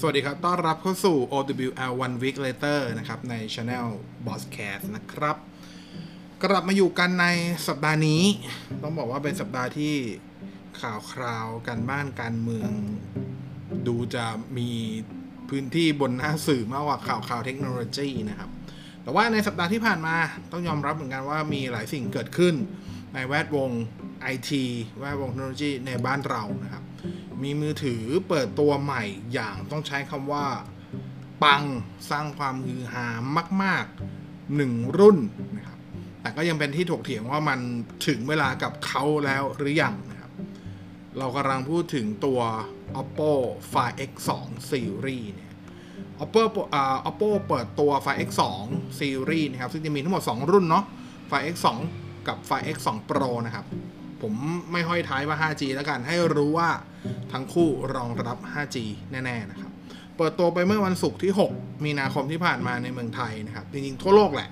สวัสดีครับ ต้อนรับเข้าสู่ OWL One Week Later นะครับ ใน Channel Bosscast นะครับ กลับมาอยู่กันในสัปดาห์นี้ ต้องบอกว่าเป็นสัปดาห์ที่ข่าวคราวการบ้านการเมือง ดูจะมีพื้นที่บนหน้าสื่อมากกว่าข่าวข่าวเทคโนโลยีนะครับ แต่ว่าในสัปดาห์ที่ผ่านมาต้องยอมรับเหมือนกันว่ามีหลายสิ่งเกิดขึ้นในแวดวง IT แวดวงเทคโนโลยีในบ้านเรานะครับ มีมือถือเปิดตัวใหม่อย่างต้องใช้คำว่า ปังสร้างความฮือฮามากๆหนึ่งรุ่นนะครับแต่ก็ยังเป็นที่ถกเถียงว่ามันถึงเวลากับเขาแล้วหรือยังนะครับ เรากำลังพูดถึงตัว oppo find x2 series เนี่ย oppo อ่า oppo เปิดตัว find x2 series นะครับ ซึ่งจะมีทั้งหมด 2 รุ่นเนาะ find x2 กับ find x2 pro นะครับ ผมไม่ห้อยท้ายว่า 5G แล้วกันให้รู้ว่าทั้งคู่รองรับ 5G แน่ๆนะครับ เปิดตัวไปเมื่อวันศุกร์ที่ 6 มีนาคมที่ผ่านมาในเมืองไทยนะครับ จริงๆ ทั่วโลกแหละ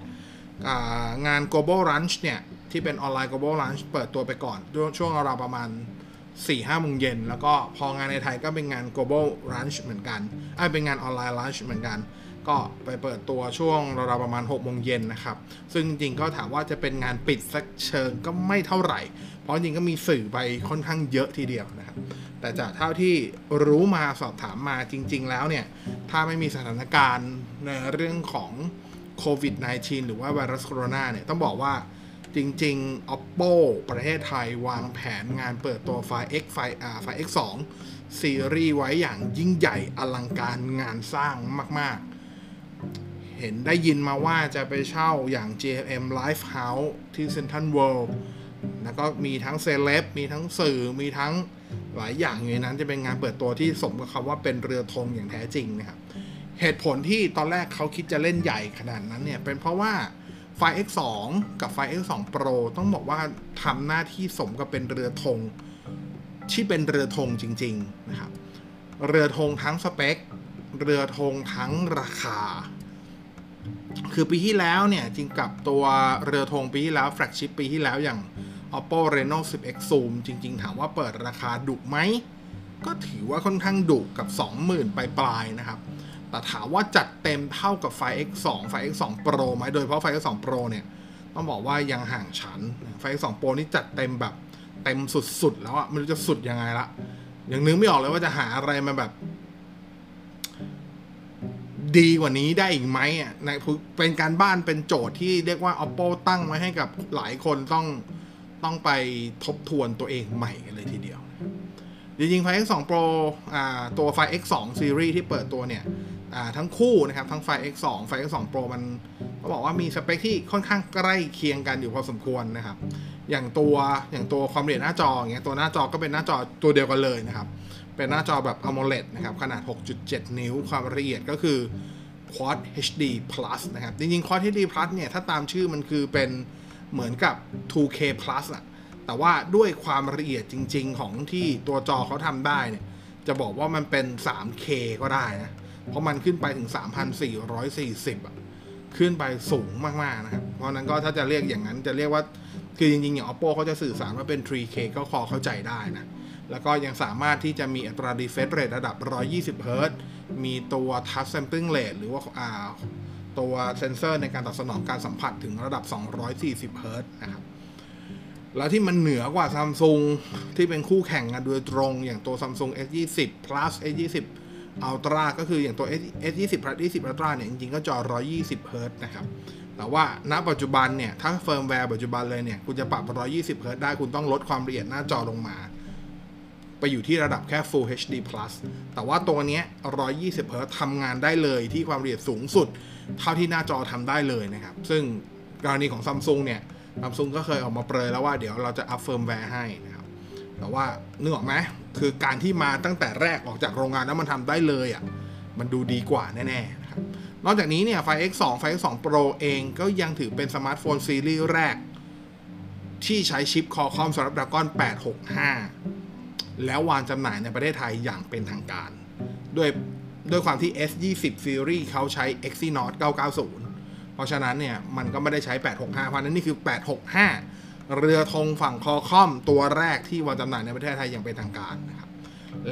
างาน global lunch เนี่ย ที่เป็นออนไลน์ global lunch เปิดตัวไปก่อน ช่วงราวประมาณ 4 5โมงเย็น แล้วก็พองานในไทยก็เป็นงาน global lunch เหมือนกันอ่าเป็นงานออนไลน์ lunch เหมือนกัน ก็ไปเปิดตัวช่วงราวๆประมาณ6โมงเย็นนะครับ ซึ่งจริงๆก็ถามว่าจะเป็นงานปิดสักเชิงก็ไม่เท่าไหร่ เพราะจริงก็มีสื่อไปค่อนข้างเยอะทีเดียวนะครับ แต่จากเท่าที่รู้มาสอบถามมาจริง ๆ แล้วเนี่ย ถ้าไม่มีสถานการณ์ในเรื่องของโควิด -19 หรือว่าไวรัสโคโรนาเนี่ย ต้องบอกว่าจริง ๆ oppo ประเทศไทยวางแผนงานเปิดตัวไฟ X ไฟอ่าไฟ X2 ซีรีส์ไว้อย่างยิ่งใหญ่อลังการงานสร้างมาก ๆ เห็นได้ยินมาว่าจะไปเช่าอย่าง JM Live House ที่ Central World แล้วก็มีทั้งเซเลบมีทั้งสื่อมีทั้งหลายอย่างอยู่ในนั้นจะเป็นงานเปิดตัวที่สมกับคำว่าเป็นเรือธงอย่างแท้จริงนะครับ เหตุผลที่ตอนแรกเขาคิดจะเล่นใหญ่ขนาดนั้นเนี่ย เป็นเพราะว่าไฟ X2 กับไฟ X2 Pro ต้องบอกว่าทำหน้าที่สมกับเป็นเรือธงที่เป็นเรือธงจริง ๆ นะครับ เรือธงทั้งสเปค เรือธงทั้งราคา คือปีที่แล้วเนี่ยจริงกับตัวเรือธงปีที่แล้วแฟลกชิพปีที่แล้วอย่าง oppo reno 10x zoom จริง ๆ ถามว่าเปิดราคาดุไหม ก็ถือว่าค่อนข้างดุกับ 20,000 ปลายๆนะครับ แต่ถามว่าจัดเต็มเท่ากับไฟ X2 ไฟ X2 Pro ไหมโดยเฉพาะไฟ X2 Pro เนี่ยต้องบอกว่ายังห่างชั้นไฟ X2 Pro นี่จัดเต็มแบบเต็มสุดๆ แล้วอะไม่รู้จะสุดยังไงละยังนึกไม่ออกเลยว่าจะหาอะไรมาแบบ ดีกว่านี้ได้อีกไหมอะในเป็นการบ้านเป็นโจทย์ที่เรียกว่า oppo ตั้งไว้ให้กับหลายคนต้องต้องไปทบทวนตัวเองใหม่กันเลยทีเดียว จริงๆไฟ X2 Pro ตัวไฟ X2 Series ที่เปิดตัวเนี่ยทั้งคู่นะครับ ทั้งไฟ X2 ไฟ X2 Pro มันก็บอกว่ามีสเปคที่ค่อนข้างใกล้เคียงกันอยู่พอสมควรนะครับ อย่างตัวอย่างตัวความละเอียดหน้าจออย่างเงี้ยตัวหน้าจอก็เป็นหน้าจอตัวเดียวกันเลยนะครับ เป็นหน้าจอแบบ AMOLED นะครับขนาด 6.7 นิ้วความละเอียดก็คือ Quad HD Plus นะครับ จริงๆ Quad HD Plus เนี่ย ถ้าตามชื่อมันคือเป็นเหมือนกับ 2K Plus อะแต่ว่าด้วยความละเอียดจริง ๆ ของที่ตัวจอเขาทำได้เนี่ย จะบอกว่ามันเป็น 3K ก็ได้นะ เพราะมันขึ้นไปถึง 3,440อะขึ้นไปสูงมากๆนะครับ เพราะนั้นก็ถ้าจะเรียกอย่างนั้นจะเรียกว่า คือจริงๆอย่าง oppo เขาจะสื่อสารว่าเป็น 3K ก็พอเข้าใจได้นะ แล้วก็ยังสามารถที่จะมีอัตรา refresh rate ระดับ 120 Hz มีตัว touch sampling rate หรือว่าตัวเซนเซอร์ในการตอบสนองการสัมผัสถึงระดับ 240 Hz นะครับ แล้วที่มันเหนือกว่า Samsung ที่เป็นคู่แข่งกันโดยตรงอย่างตัว Samsung S20 Plus S20 Ultra ก็คืออย่างตัว S20 Plus S20 Ultra เนี่ย จริงๆ ก็จอ 120 Hz นะครับ แต่ว่าณปัจจุบันเนี่ย ถ้าเฟิร์มแวร์ปัจจุบันเลยเนี่ย คุณจะปรับ 120 Hz ได้คุณต้องลดความละเอียดหน้าจอลงมา ไปอยู่ที่ระดับแค่ Full HD Plus แต่ว่าตัวเนี้ย120 Hz ทำงานได้เลยที่ความละเอียดสูงสุด เท่าที่หน้าจอทำได้เลยนะครับ ซึ่งกรณีของ Samsung เนี่ย Samsung ก็เคยออกมาเปรยแล้วว่าเดี๋ยวเราจะอัพเฟิร์มแวร์ให้นะครับ แต่ว่านึกออกไหมคือการที่มาตั้งแต่แรกออกจากโรงงานแล้วมันทำได้เลยอะ่ะ มันดูดีกว่าแน่ๆนะครับ นอกจากนี้เนี่ยไฟ X2 ไฟ X2 Pro เองก็ยังถือเป็นสมาร์ทโฟนซีรีส์แรกที่ใช้ชิป Qualcomm Snapdragon 865 แล้ววางจำหน่ายในประเทศไทยอย่างเป็นทางการ ด้วยด้วยความที่ S20 Series เขาใช้ Exynos 990 เพราะฉะนั้นเนี่ย มันก็ไม่ได้ใช้ 865 เพราะนั้นนี่คือ 865 เรือธงฝั่งคอคอมตัวแรกที่วางจำหน่ายในประเทศไทยอย่างเป็นทางการนะครับ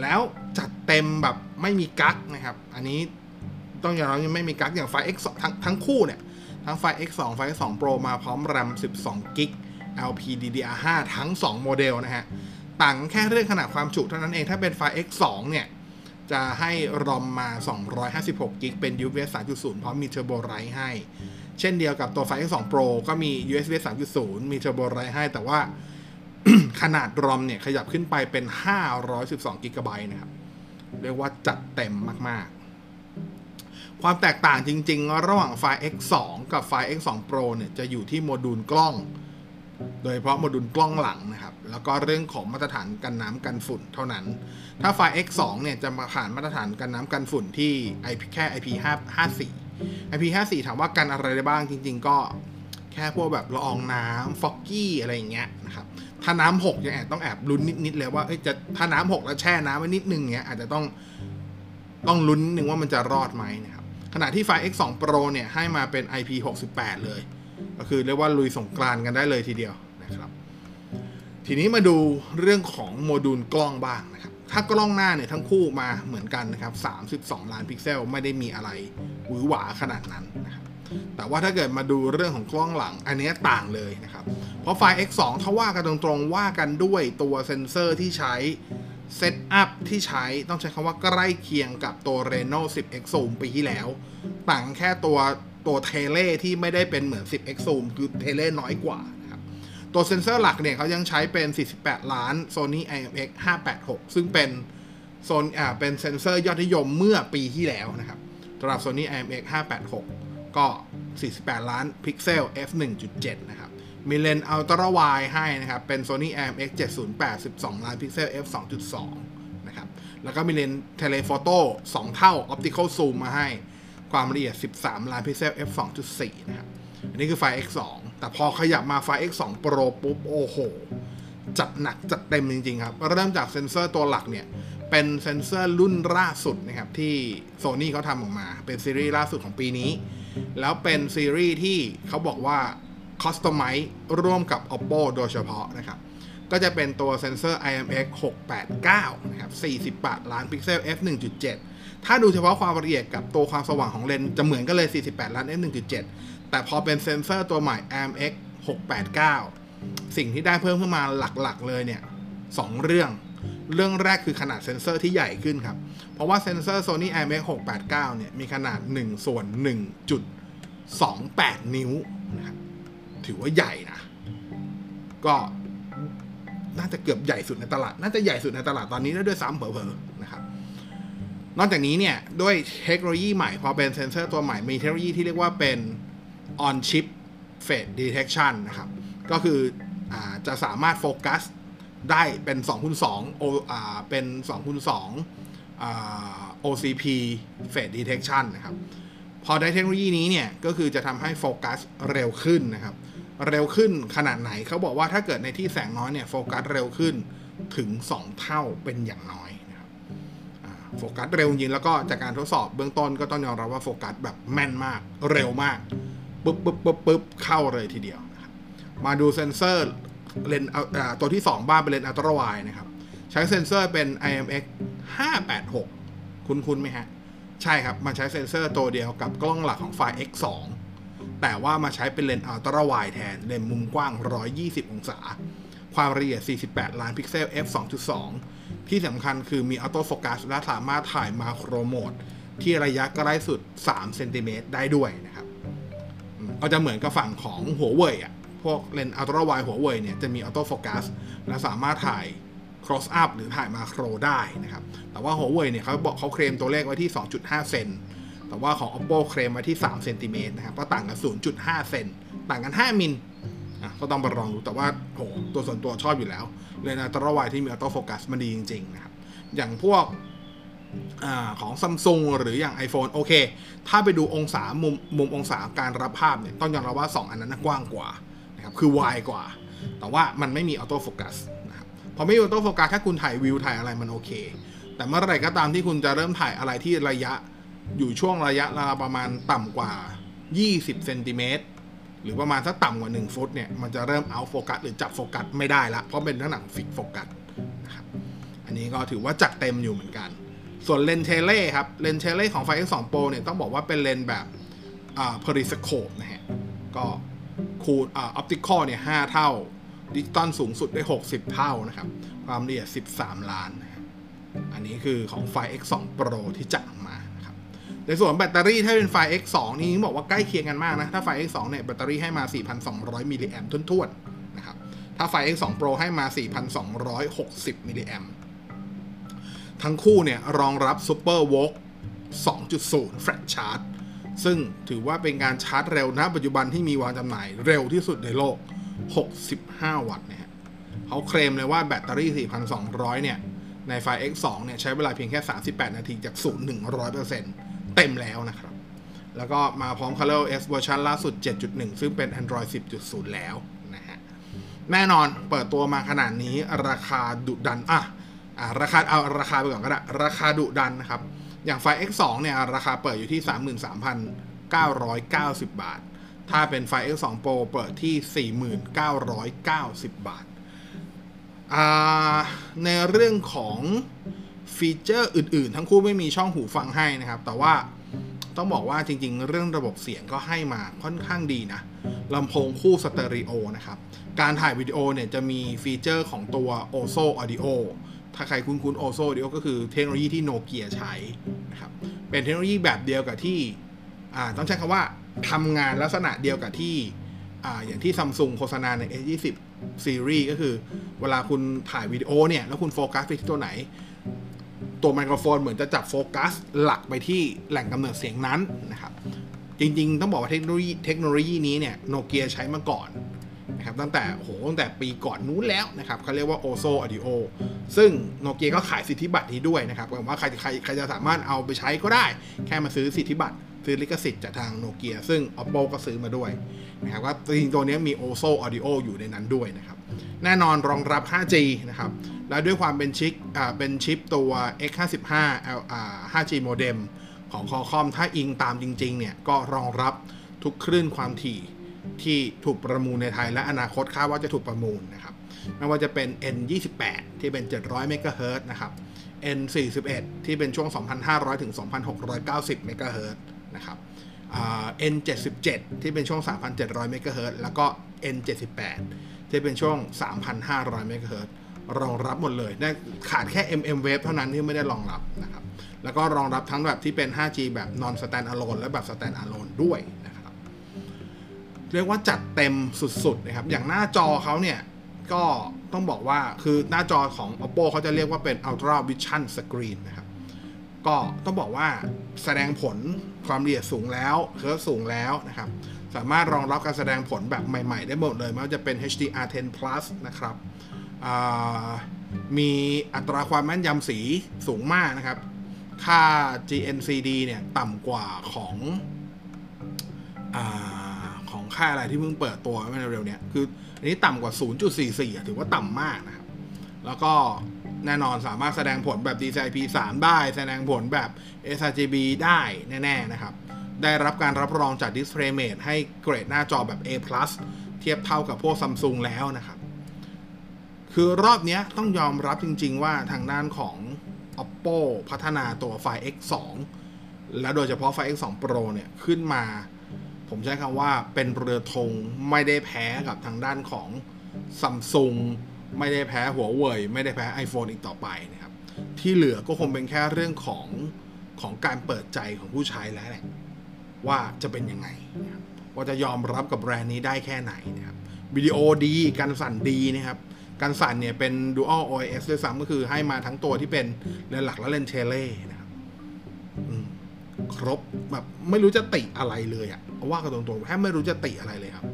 แล้วจัดเต็มแบบไม่มีกั๊กนะครับ อันนี้ต้องยอมรับยังไม่มีกั๊กอย่างไฟ X2 ทั้งทั้งคู่เนี่ย ทั้งไฟ X2 ไฟ X2 Pro มาพร้อม RAM 12 g b LPDDR5 ทั้ง 2 โมเดลนะฮะ ต่างแค่เรื่องขนาดความจุเท่านั้นเอง ถ้าเป็นไฟ X2 เนี่ย จะให้รอมมา 256 g b เป็น USB 3.0 พร้อมมี Turbo Write ให้ เช่นเดียวกับตัวไฟ X2 Pro ก็มี USB 3.0 มี Turbo Write ให้ แต่ว่าขนาดรอมเนี่ยขยับขึ้นไปเป็น 512 g b นะครับ เรียกว่าจัดเต็มมาก ๆ ความแตกต่างจริง ๆ ระหว่างไฟ X2 กับไฟ X2 Pro เนี่ยจะอยู่ที่โมดูลกล้อง โดยเฉพาะโมดูลกล้องหลังนะครับ แล้วก็เรื่องของมาตรฐานกันน้ำกันฝุ่นเท่านั้น ถ้าไฟ X2 เนี่ยจะมาผ่านมาตรฐานกันน้ำกันฝุ่นที่ IP แค่ IP54 IP54 ถามว่ากันอะไรได้บ้างจริง ๆ ก็แค่พวกแบบละอองน้ำฟอกกี้อะไรอย่างเงี้ยนะครับ ถ้าน้ำหกยังแอบต้องแอบลุ้นนิดๆเลยว่าจะถ้าน้ำหกแล้วแช่น้ำไว้นิดนึงเงี้ยอาจจะต้องต้องลุ้นนึงว่ามันจะรอดไหมนะครับขณะที่ไฟ X2 Pro เนี่ยให้มาเป็น IP68 เลย ก็คือเรียกว่าลุยสงกรานกันได้เลยทีเดียวนะครับ ทีนี้มาดูเรื่องของโมดูลกล้องบ้างนะครับ ถ้ากล้องหน้าเนี่ยทั้งคู่มาเหมือนกันนะครับ 32 ล้านพิกเซลไม่ได้มีอะไรหวือหวาขนาดนั้นนะครับแต่ว่าถ้าเกิดมาดูเรื่องของกล้องหลังอันนี้ต่างเลยนะครับ เพราะไฟ X2 ถ้าว่ากันตรงๆว่ากันด้วยตัวเซนเซอร์ที่ใช้ setup ที่ใช้ต้องใช้คำว่าใกล้เคียงกับตัว Reno 10X Zoom ปีที่แล้ว ต่างแค่ตัว ตัว tele ที่ไม่ได้เป็นเหมือน 10x zoom คือ tele น้อยกว่านะครับตัวเซนเซอร์หลักเนี่ยเขายังใช้เป็น 48 ล้าน Sony IMX 586 ซึ่งเป็นโซนอ่าเป็นเซนเซอร์ยอดนิยมเมื่อปีที่แล้วนะครับสำหรับ Sony IMX 586 ก็ 48 ล้านพิกเซล f 1.7 นะครับ มีเลนส์ ultra-wide ให้นะครับ เป็น Sony IMX 708 12 ล้านพิกเซล f 2.2 นะครับ แล้วก็มีเลนส์ telephoto 2เท่า Optical Zoom มาให้ ความละเอียด 13 ล้านพิกเซล f 2.4 นะครับ อันนี้คือไฟ X2 แต่พอขยับมาไฟ X2 Pro ปุ๊บ โอ้โห จัดหนักจัดเต็มจริง ๆ ครับ เริ่มจากเซนเซอร์ตัวหลักเนี่ย เป็นเซนเซอร์รุ่นล่าสุดนะครับ ที่ Sony เขาทำออกมา เป็นซีรีส์ล่าสุดของปีนี้ แล้วเป็นซีรีส์ที่เขาบอกว่า Customize ร่วมกับ Oppo โดยเฉพาะนะครับก็จะเป็นตัวเซนเซอร์ IMX 689 นะครับ 48 ล้านพิกเซล f 1.7 ถ้าดูเฉพาะความละเอียดกับตัวความสว่างของเลนส์จะเหมือนกันเลย 48 ล้าน f 1.7 แต่พอเป็นเซนเซอร์ตัวใหม่ IMX 689 สิ่งที่ได้เพิ่มขึ้นมาหลักๆ เลยเนี่ย2เรื่อง เรื่องแรกคือขนาดเซนเซอร์ที่ใหญ่ขึ้นครับ เพราะว่าเซนเซอร์ Sony IMX 689 เนี่ยมีขนาด 1 ส่วน 1.28 นิ้วนะครับ ถือว่าใหญ่นะ ก็น่าจะเกือบใหญ่สุดในตลาด น่าจะใหญ่สุดในตลาดตอนนี้แล้วด้วยซ้ำเผลอๆนะครับ นอกจากนี้เนี่ย ด้วยเทคโนโลยีใหม่ พอเป็นเซนเซอร์ตัวใหม่ มีเทคโนโลยีที่เรียกว่าเป็น on chip face detection นะครับ ก็คืออจะสามารถโฟกัสได้เป็น2คูณ2โออเป็น2คูณ2อ่า OCP face detection นะครับ พอได้เทคโนโลยีนี้เนี่ย ก็คือจะทำให้โฟกัสเร็วขึ้นนะครับ เร็วขึ้นขนาดไหนเขาบอกว่าถ้าเกิดในที่แสงน้อยเนี่ย โฟกัสเร็วขึ้นถึง 2 เท่าเป็นอย่างน้อย โฟกัสเร็วจริงแล้วก็จากการทดสอบเบื้องต้นก็ต้องยอมรับว่าโฟกัสแบบแม่นมาก เร็วมากปุ๊บปุ๊บปุ๊บปุ๊บเข้าเลยทีเดียวนะครับมาดูเซนเซอร์เลนส์ตัวที่ 2 บ้างเป็นเลนส์ ultra wide นะครับ ใช้เซนเซอร์เป็น IMX 586 คุ้นๆไหมฮะ ใช่ครับ มันใช้เซนเซอร์ตัวเดียวกับกล้องหลักของไฟ X2 แต่ว่ามาใช้เป็นเลนส์ ultra wide แทนเลนส์มุมกว้าง 120 องศา ความละเอียด 48 ล้านพิกเซล f 2.2 ที่สำคัญคือมี autofocus และสามารถถ่าย macro mode ที่ระยะใกล้สุด3เซนติเมตรได้ด้วยนะครับ ก็จะเหมือนกับฝั่งของหัวเว่ยอะ พวกเลนส์ ultra wide หัวเว่ยเนี่ยจะมี autofocus และสามารถถ่าย close up หรือถ่าย macro ได้นะครับ แต่ว่าหัวเว่ยเนี่ยเขาบอกเขาเคลมตัวเลขไว้ที่ 2.5 เซน แต่ว่าของ OPPO เคลมไว้ที่3เซนติเมตรนะครับ ก็ต่างกัน 0.5 เซน ต่างกัน 5 มิล อะก็ต้องไปลองดูแต่ว่าโหตัวส่วนตัวชอบอยู่แล้วเลนส์ ultra wide ที่มี autofocus มันดีจริงๆนะครับอย่างพวกอของซัมซุงหรืออย่าง iPhone โอเค ถ้าไปดูองศามุมมุมองศาการรับภาพเนี่ยต้องยอมรับว่า 2 อันนั้นกว้างกว่านะครับคือไวกว่า แต่ว่ามันไม่มี autofocus นะครับพอไม่มี autofocus ถ้าคุณถ่ายวิวถ่ายอะไรมันโอเค แต่เมื่อไหร่ก็ตามที่คุณจะเริ่มถ่ายอะไรที่ระยะอยู่ช่วงระยะประมาณต่ำกว่า 20เซนติเมตร หรือประมาณสักต่ำกว่า 1 ฟุตเนี่ยมันจะเริ่มเอาโฟกัสหรือจับโฟกัสไม่ได้ละเพราะเป็นหนังฟิกโฟกัสนะครับอันนี้ก็ถือว่าจัดเต็มอยู่เหมือนกัน ส่วนเลนส์ tele ครับเลนส์ tele ของ Find X2 Pro เนี่ยต้องบอกว่าเป็นเลนส์แบบอ่า periscope นะฮะก็คูณอ่า optical เนี่ย5เท่าดิจิตอลสูงสุดได้ 60 เท่านะครับ ความละเอียด 13 ล้าน อันนี้คือของไฟ X2 Pro ที่จัดออกมานะครับ ในส่วนแบตเตอรี่ถ้าเป็นไฟ X2 นี่บอกว่าใกล้เคียงกันมากนะ ถ้าไฟ X2 เนี่ยแบตเตอรี่ให้มา 4,200 มิลลิแอมถ้วนๆนะครับ ถ้าไฟ X2 Pro ให้มา 4,260 มิลลิแอมทั้งคู่เนี่ยรองรับ Super VOOC 2.0 Flash Charge ซึ่งถือว่าเป็นการชาร์จเร็วนะปัจจุบันที่มีวางจำหน่ายเร็วที่สุดในโลก 65 วัตต์นะฮะเขาเคลมเลยว่าแบตเตอรี่ 4,200 เนี่ย ในไฟ X2 เนี่ยใช้เวลาเพียงแค่ 38 นาทีจาก 0 100%เต็ ต็มแล้วนะครับ แล้วก็มาพร้อม Color S เวอร์ชันล่าสุด 7.1 ซึ่งเป็น Android 10.0 แล้วนะฮะ แน่นอนเปิดตัวมาขนาดนี้ราคาดุดัน อะอะราคาเอาราคาไปก่อนก็ได้ ราคาดุดันนะครับ อย่างไฟ X2 เนี่ย ราคาเปิดอยู่ที่ 33,990 บาท ถ้าเป็นไฟ X2 Pro เปิดที่ 4990 บาทอ่าในเรื่องของ ฟีเจอร์อื่นๆ ทั้งคู่ไม่มีช่องหูฟังให้นะครับ แต่ว่าต้องบอกว่าจริงๆ เรื่องระบบเสียงก็ให้มาค่อนข้างดีนะลำโพงคู่สเตอริโอนะครับ การถ่ายวิดีโอเนี่ยจะมีฟีเจอร์ของตัว OZO Audio ถ้าใครคุ้นคุ้น OZO Audio ก็คือเทคโนโลยีที่โนเกียใช้นะครับ เป็นเทคโนโลยีแบบเดียวกับที่ต้องใช้คำว่าทำงานลักษณะเดียวกับที่ออย่างที่ซัมซุงโฆษณาใน S20 Series ก็คือ เวลาคุณถ่ายวิดีโอเนี่ย แล้วคุณโฟกัสไปที่ตัวไหน ตัวไมโครโฟนเหมือนจะจับโฟกัสหลักไปที่แหล่งกำเนิดเสียงนั้นนะครับ จริงๆ ต้องบอกว่าเทคโนโลยีเทคโนโลยีนี้เนี่ยโนเกียใช้มาก่อนนะครับตั้งแต่โหตั้งแต่ปีก่อนนู้นแล้วนะครับเขาเรียกว่า Oso Audio ซึ่งโนเกียก็ขายสิทธิบัตรนี้ด้วยนะครับหมายว่าใครใครใครจะสามารถเอาไปใช้ก็ได้ แค่มาซื้อสิทธิบัตรซื้อลิขสิทธิ์จากทางโนเกียซึ่ง Oppo ก็ซื้อมาด้วยนะครับว่าจริงๆตัวนี้มี Oso Audio อยู่ในนั้นด้วยนะครับ แน่นอนรองรับ 5G นะครับ และด้วยความเป็นชิปเป็นชิปตัว X55 L อ่า 5G modem ของ Qualcomm ถ้าอิงตามจริง ๆ เนี่ย ก็รองรับทุกคลื่นความถี่ที่ถูกประมูลในไทย และอนาคตคาดว่าจะถูกประมูลนะครับ ไม่ว่าจะเป็น N28 ที่เป็น 700 เมกะเฮิรตนะครับ N41 ที่เป็นช่วง 2,500 ถึง 2,690 เมกะเฮิรตนะครับ N77 ที่เป็นช่วง 3,700 เมกะเฮิรตแล้วก็ N78 ที่เป็นช่วง 3,500 เมกะเฮิรตซ์รองรับหมดเลยได้ขาดแค่ MM Wave เท่านั้นที่ไม่ได้รองรับนะครับ แล้วก็รองรับทั้งแบบที่เป็น 5G แบบ non stand alone และแบบ stand alone ด้วยนะครับ เรียกว่าจัดเต็มสุดๆนะครับ อย่างหน้าจอเขาเนี่ย ก็ต้องบอกว่าคือหน้าจอของ Oppo เขาจะเรียกว่าเป็น Ultra Vision Screen นะครับ ก็ต้องบอกว่าแสดงผลความละเอียดสูงแล้วเคอร์สูงแล้วนะครับ สามารถรองรับการแสดงผลแบบใหม่ ๆ ได้หมดเลย ไม่ว่าจะเป็น HDR10 Plus นะครับมีอัตราความแม่นยำสีสูงมากนะครับ ค่า GNCD เนี่ยต่ำกว่าของอของค่าอะไรที่เพิ่งเปิดตัวไม่เร็วๆเนี่ยคืออันนี้ต่ำกว่า 0.44ถือว่าต่ำมากนะครับ แล้วก็ แน่นอนสามารถแสดงผลแบบ DCI-P 3ได้ แสดงผลแบบ sRGB ได้แน่ ๆ นะครับ ได้รับการรับรองจาก DisplayMate ให้เกรดหน้าจอแบบ A+ เทียบเท่ากับพวก Samsung แล้วนะครับ คือรอบนี้ต้องยอมรับจริง ๆ ว่าทางด้านของ Oppo พัฒนาตัวไฟ X2 และโดยเฉพาะไฟ X2 Pro เนี่ย ขึ้นมา ผมใช้คำว่าเป็นเรือธงไม่ได้แพ้กับทางด้านของ Samsung ไม่ได้แพ้หัวเว่ยไม่ได้แพ้ iPhone อีกต่อไปนะครับ ที่เหลือก็คงเป็นแค่เรื่องของของการเปิดใจของผู้ใช้แล้วแหละว่าจะเป็นยังไงนะครับว่าจะยอมรับกับแบรนด์นี้ได้แค่ไหนนะครับวิดีโอดีการสั่นดีนะครับการสั่นเนี่ยเป็น Dual OIS ด้วยซ้ำก็คือให้มาทั้งตัวที่เป็นเลนหลักและเลนเทเลนะครับครบแบบไม่รู้จะติอะไรเลยอะว่ากันตรงๆแค่ไม่รู้จะติอะไรเลยครับ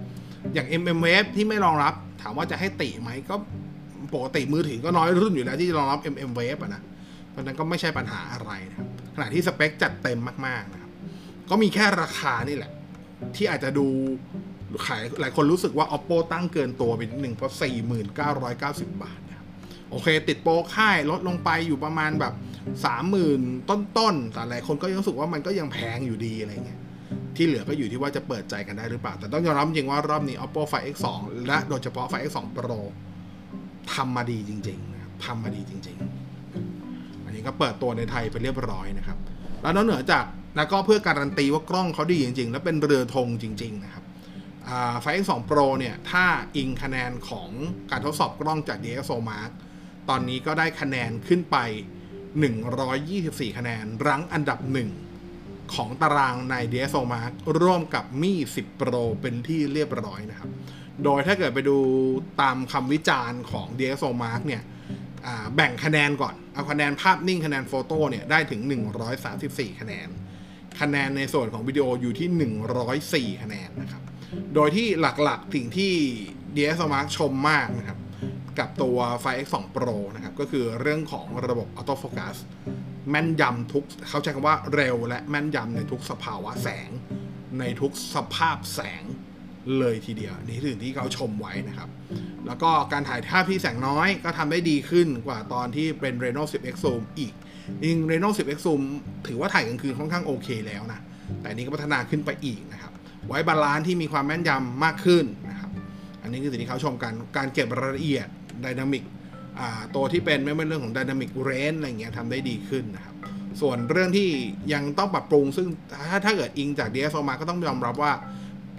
อย่าง MM Wave ที่ไม่รองรับ ถามว่าจะให้ติไหมก็ ปกติมือถือก็น้อยรุ่นอยู่แล้วที่จะรองรับ MM Wave นะเพราะนั้นก็ไม่ใช่ปัญหาอะไรนะครับขณะที่สเปคจัดเต็มมากๆนะครับ ก็มีแค่ราคานี่แหละ ที่อาจจะดูขายหลายคนรู้สึกว่า oppo ตั้งเกินตัวไปนิดหนึ่งเพราะ 4,990 บาทนะครับโอเค ติดโปรค่ายลดลงไปอยู่ประมาณแบบ 30,000 ต้นๆ แต่หลายคนก็ยังรู้สึกว่ามันก็ยังแพงอยู่ดีอะไรเงี้ยที่เหลือก็อยู่ที่ว่าจะเปิดใจกันได้หรือเปล่า แต่ต้องยอมรับจริงว่ารอบนี้ oppo find x2 และโดยเฉพาะ find x2 pro ทำมาดีจริงๆนะครับทำมาดีจริง ๆ อันนี้ก็เปิดตัวในไทยไปเรียบร้อยนะครับ แล้วนอกเหนือจากแล้วก็เพื่อการันตีว่ากล้องเขาดีจริง ๆ และเป็นเรือธงจริง ๆ นะครับไฟ X2 Pro เนี่ย ถ้าอิงคะแนนของการทดสอบกล้องจาก DxOMark ตอนนี้ก็ได้คะแนนขึ้นไป 124 คะแนน รั้งอันดับหนึ่งของตารางใน DxOMark ร่วมกับมี่10 Pro เป็นที่เรียบร้อยนะครับ โดยถ้าเกิดไปดูตามคำวิจารณ์ของ DxOMark เนี่ยแบ่งคะแนนก่อน เอาคะแนนภาพนิ่งคะแนนโฟโต้เนี่ยได้ถึง 134 คะแนน คะแนนในส่วนของวิดีโออยู่ที่ 104 คะแนนนะครับ โดยที่หลักๆสิ่งที่ DxOMark ชมมากนะครับ กับตัวไฟ X2 Pro นะครับ ก็คือเรื่องของระบบ autofocus แม่นยำทุก เขาใช้คำว่าเร็วและแม่นยำในทุกสภาวะแสง ในทุกสภาพแสง เลยทีเดียวนี่ถึงที่เขาชมไว้นะครับ แล้วก็การถ่ายภาพที่แสงน้อยก็ทำได้ดีขึ้นกว่าตอนที่เป็น Reno 10x Zoom อีกจริง Reno 10x Zoom ถือว่าถ่ายกลางคืนค่อนข้างโอเคแล้วนะ แต่นี้ก็พัฒนาขึ้นไปอีกนะครับ white balance ที่มีความแม่นยำมากขึ้นนะครับ อันนี้คือสิ่งที่เขาชมกัน การเก็บรายละเอียด dynamic ตัวที่เป็นไม่เป็นเรื่องของ dynamic range อะไรเงี้ยทำได้ดีขึ้นนะครับส่วนเรื่องที่ยังต้องปรับปรุงซึ่งถ้าถ้าเกิดอิงจาก DSLR มาก็ต้องยอมรับว่า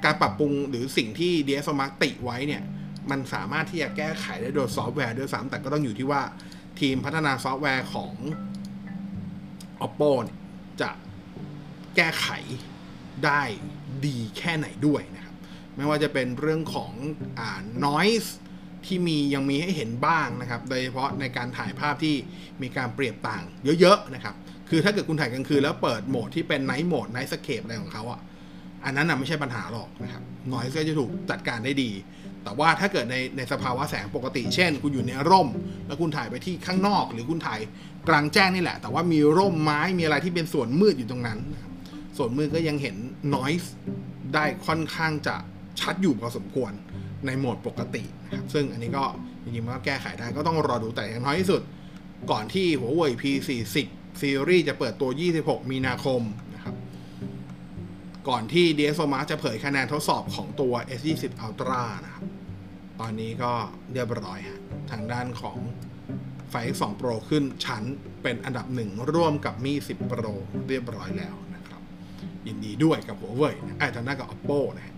การปรับปรุงหรือสิ่งที่ DSLR ติไว้เนี่ยมันสามารถที่จะแก้ไขได้โดยซอฟต์แวร์ด้วยซ้ำแต่ก็ต้องอยู่ที่ว่าทีมพัฒนาซอฟต์แวร์ของ Oppo จะแก้ไขได้ดีแค่ไหนด้วยนะครับ ไม่ว่าจะเป็นเรื่องของอ่า noise ที่มียังมีให้เห็นบ้างนะครับ โดยเฉพาะในการถ่ายภาพที่มีการเปรียบต่างเยอะๆนะครับ คือถ้าเกิดคุณถ่ายกลางคืนแล้วเปิดโหมดที่เป็น night mode night scape อะไรของเขาอะ อันนั้นน่ะไม่ใช่ปัญหาหรอกนะครับ noise ก็จะถูกจัดการได้ดี แต่ว่าถ้าเกิดในในสภาวะแสงปกติ เช่น คุณอยู่ในร่ม แล้วคุณถ่ายไปที่ข้างนอก หรือคุณถ่ายกลางแจ้งนี่แหละ แต่ว่ามีร่มไม้มีอะไรที่เป็นส่วนมืดอยู่ตรงนั้นส่วนมืดก็ยังเห็น noise ได้ค่อนข้างจะชัดอยู่พอสมควรในโหมดปกตินะครับซึ่งอันนี้ก็จริงๆมันก็แก้ไขได้ก็ต้องรอดูแต่อย่างน้อยที่สุด ก่อนที่หัวเว่ย P40 ซีรีส์จะเปิดตัว 26 มีนาคม ก่อนที่ DxOMark จะเผยคะแนนทดสอบของตัว S20 Ultra นะครับ ตอนนี้ก็เรียบร้อยฮะ ทางด้านของไฟ X2 Pro ขึ้นชั้นเป็นอันดับหนึ่งร่วมกับมี10 Pro เรียบร้อยแล้วนะครับ ยินดีด้วยกับหัวเว่ยไอ้ทางด้านกับ Oppo นะฮะ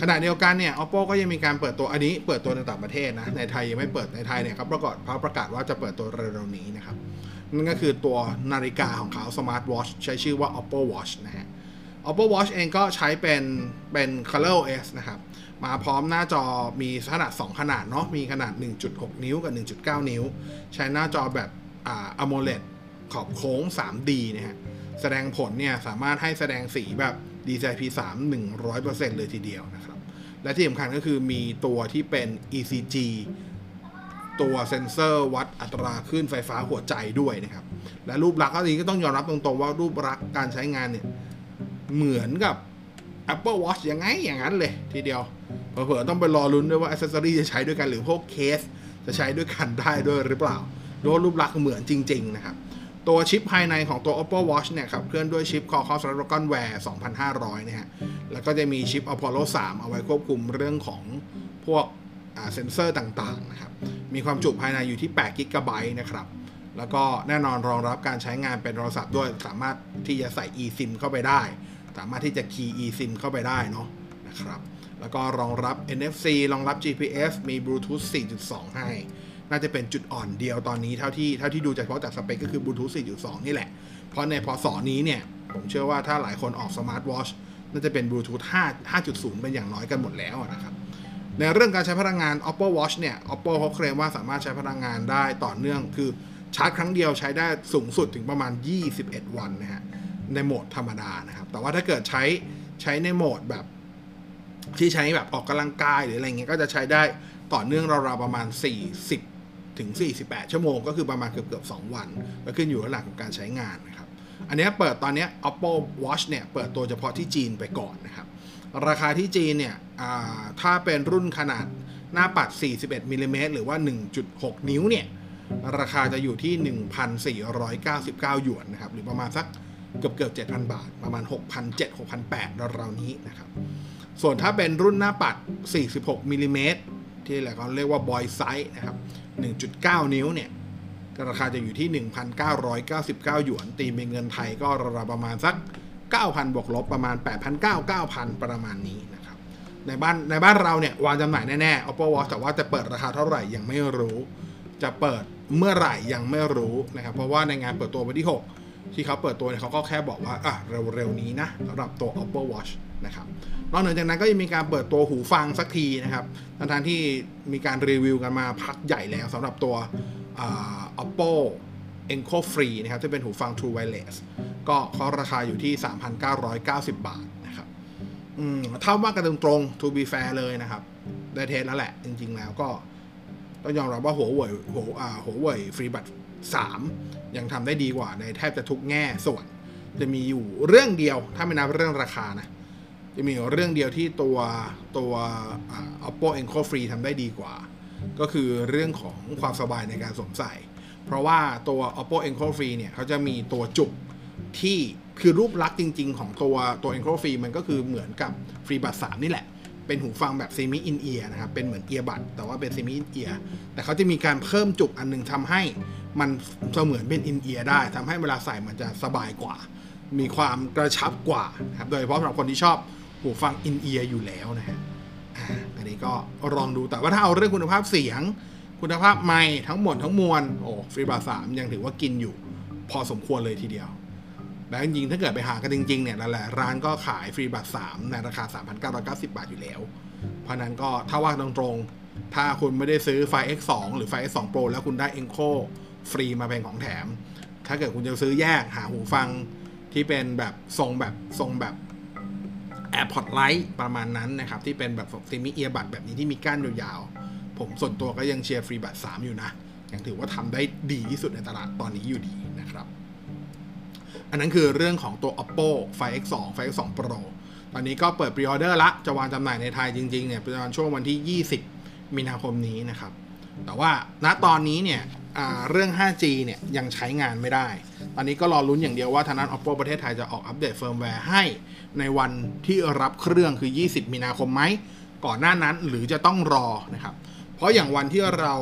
ขณะเดียวกันเนี่ย oppo ก็ยังมีการเปิดตัวอันนี้เปิดตัวในต่างประเทศนะ ในไทยยังไม่เปิดในไทยเนี่ยครับประกาศเขาประกาศว่าจะเปิดตัวเร็วๆนี้นะครับ นั่นก็คือตัวนาฬิกาของเขา smart watch ใช้ชื่อว่า oppo watch นะฮะ oppo watch เองก็ใช้เป็นเป็น color OS นะครับ มาพร้อมหน้าจอมีขนาด 2 ขนาดเนาะมีขนาด 1.6 นิ้วกับ 1.9 นิ้ว ใช้หน้าจอแบบอ่า AMOLED ขอบโค้ง 3D นะฮะแสดงผลเนี่ยสามารถให้แสดงสีแบบ DCI-P3 100%เลยทีเดียวนะครับ และที่สำคัญก็คือมีตัวที่เป็น ECG ตัวเซ็นเซอร์วัดอัตราคลื่นไฟฟ้าหัวใจด้วยนะครับ และรูปลักษณ์ก็นี้ก็ต้องยอมรับตรงๆว่ารูปลักษณ์การใช้งานเนี่ย เหมือนกับ Apple Watch ยังไงอย่างนั้นเลยทีเดียวเผลอต้องไปรอลุ้นด้วยว่าอ c เซอรี่จะใช้ด้วยกันหรือพวกเคส จะใช้ด้วยกันได้ด้วยหรือเปล่าโดยรูปลักษณ์เหมือนจริง ๆ นะครับ ตัวชิปภายในของตัว Oppo Watch เนี่ยครับเคลื่อนด้วยชิป Qualcomm Snapdragon Wear 2500 นะฮะแล้วก็จะมีชิป Apollo 3 เอาไว้ควบคุมเรื่องของพวกเซนเซอร์ต่างๆนะครับมีความจุภายในอยู่ที่8 g b นะครับแล้วก็แน่นอนรองรับการใช้งานเป็นโทรศัพท์ด้วยสามารถที่จะใส่ eSIM เข้าไปได้ สามารถที่จะ key eSIM เข้าไปได้เนาะนะครับแล้วก็รองรับ NFC รองรับ GPS มี Bluetooth 4.2 ให้ น่าจะเป็นจุดอ่อนเดียวตอนนี้เท่าที่เท่าที่ดูจากเฉพาะจากสเปคก็คือ Bluetooth 4.2 นี่แหละ เพราะในพศนี้เนี่ย ผมเชื่อว่าถ้าหลายคนออกสมาร์ทวอชน่าจะเป็น Bluetooth 5 5.0 เป็นอย่างน้อยกันหมดแล้วนะครับ ในเรื่องการใช้พลังงาน Oppo Watch เนี่ย Oppo เขาเคลมว่าสามารถใช้พลังงานได้ต่อเนื่อง คือชาร์จครั้งเดียวใช้ได้สูงสุดถึงประมาณ 21 วันนะฮะ ในโหมดธรรมดานะครับ แต่ว่าถ้าเกิดใช้ใช้ในโหมดแบบ ที่ใช้แบบออกกำลังกายหรืออะไรเงี้ยก็จะใช้ได้ต่อเนื่องราวๆประมาณ 40 ถึง 48 ชั่วโมง ก็คือประมาณเกือบเกือบ2วัน ก็ขึ้นอยู่กับหลักของการใช้งานนะครับ อันนี้เปิดตอนนี้ Oppo Watch เนี่ยเปิดตัวเฉพาะที่จีนไปก่อนนะครับ ราคาที่จีนเนี่ยถ้าเป็นรุ่นขนาดหน้าปัด 41มิลลิเมตรหรือว่า 1.6 นิ้วเนี่ย ราคาจะอยู่ที่ 1,499 หยวนนะครับ หรือประมาณสัก เกือบเกือบ7,000 บาท ประมาณ 6,700 6,800ราวๆนี้นะครับ ส่วนถ้าเป็นรุ่นหน้าปัด 46มิลลิเมตรที่แหละเขาเรียกว่า boy size นะครับ 1.9 นิ้วเนี่ย ราคาจะอยู่ที่ 1,999 หยวน ตีเป็นเงินไทยก็ราวๆประมาณสัก 9,000 บวกลบประมาณ 8,900 9,000 ประมาณนี้นะครับ ในบ้านในบ้านเราเนี่ยวางจำหน่ายแน่ๆ Oppo Watch แต่ว่าจะเปิดราคาเท่าไหร่ยังไม่รู้ จะเปิดเมื่อไหร่ยังไม่รู้นะครับ เพราะว่าในงานเปิดตัววันที่ 6 ที่เขาเปิดตัวเนี่ยเขาก็แค่บอกว่าอะเร็วๆนี้นะสำหรับตัว Oppo Watch นะครับนอกเหนือจากนั้นก็ยังมีการเปิดตัวหูฟังสักทีนะครับทั้งๆที่มีการรีวิวกันมาพักใหญ่แล้วสำหรับตัว Oppo Enco Free นะครับที่เป็นหูฟัง True Wireless ก็เขาราคาอยู่ที่ 3,990 บาทนะครับอืมถ้าว่ากันตรงๆ to be fair เลยนะครับ ได้เทสแล้วแหละ จริงๆแล้วก็ต้องยอมรับว่าหัวเว่ยหัวอ่าหัวเว่ยฟรีบัต3 ยังทำได้ดีกว่าในแทบจะทุกแง่ส่วน จะมีอยู่เรื่องเดียว ถ้าไม่นับเรื่องราคานะ จะมีเรื่องเดียวที่ตัวตัว Oppo Enco Free ทำได้ดีกว่า ก็คือเรื่องของความสบายในการสวมใส่ เพราะว่าตัว Oppo Enco Free เนี่ยเขาจะมีตัวจุกที่คือรูปลักษณ์จริง ๆ ของตัวตัว Enco Free มันก็คือเหมือนกับ Free Buds 3นี่แหละ เป็นหูฟังแบบ semi in ear นะครับ เป็นเหมือน ear bud แต่ว่าเป็น semi in ear แต่เขาจะมีการเพิ่มจุกอันหนึงทำให้มันเสมือนเป็น in ear ได้ทำให้เวลาใส่มันจะสบายกว่า มีความกระชับกว่านะครับโดยเฉพาะสำหรับคนที่ชอบหูฟัง in ear อยู่แล้วนะฮะอันนี้ก็ลองดูแต่ว่าถ้าเอาเรื่องคุณภาพเสียง คุณภาพไมค์ทั้งหมดทั้งมวลโอ้ฟรีบาสามยังถือว่ากินอยู่ พอสมควรเลยทีเดียว แล้วจริงๆถ้าเกิดไปหากันจริงๆเนี่ยหลายๆร้านก็ขายฟรีบัตร3ในราคา 3,990 บาทอยู่แล้ว เพราะนั้นก็ถ้าว่าตรงๆ ถ้าคุณไม่ได้ซื้อไฟ X2 หรือไฟ X2 Pro แล้วคุณได้ Enco ฟรีมาเป็นของแถม ถ้าเกิดคุณจะซื้อแยกหาหูฟังที่เป็นแบบทรงแบบทรงแบบ AirPod Lite ประมาณนั้นนะครับ ที่เป็นแบบซิมิเอียบัตแบบนี้ที่มีก้านยาวๆ ผมส่วนตัวก็ยังเชียร์ FreeBuds 3อยู่นะยังถือว่าทำได้ดีที่สุดในตลาดตอนนี้อยู่ดี อันนั้นคือเรื่องของตัว Oppo Find X2 Find X2 Pro ตอนนี้ก็เปิด pre-order ละ จะวางจำหน่ายในไทยจริงๆเนี่ยประมาณช่วงวันที่ 20 มีนาคมนี้นะครับ แต่ว่าณตอนนี้เนี่ยเรื่อง 5G เนี่ยยังใช้งานไม่ได้ ตอนนี้ก็รอลุ้นอย่างเดียวว่าทางด้าน Oppo ประเทศไทยจะออกอัปเดตเฟิร์มแวร์ให้ ในวันที่รับเครื่องคือ 20 มีนาคมไหม ก่อนหน้านั้นหรือจะต้องรอนะครับ เพราะอย่างวันที่เรา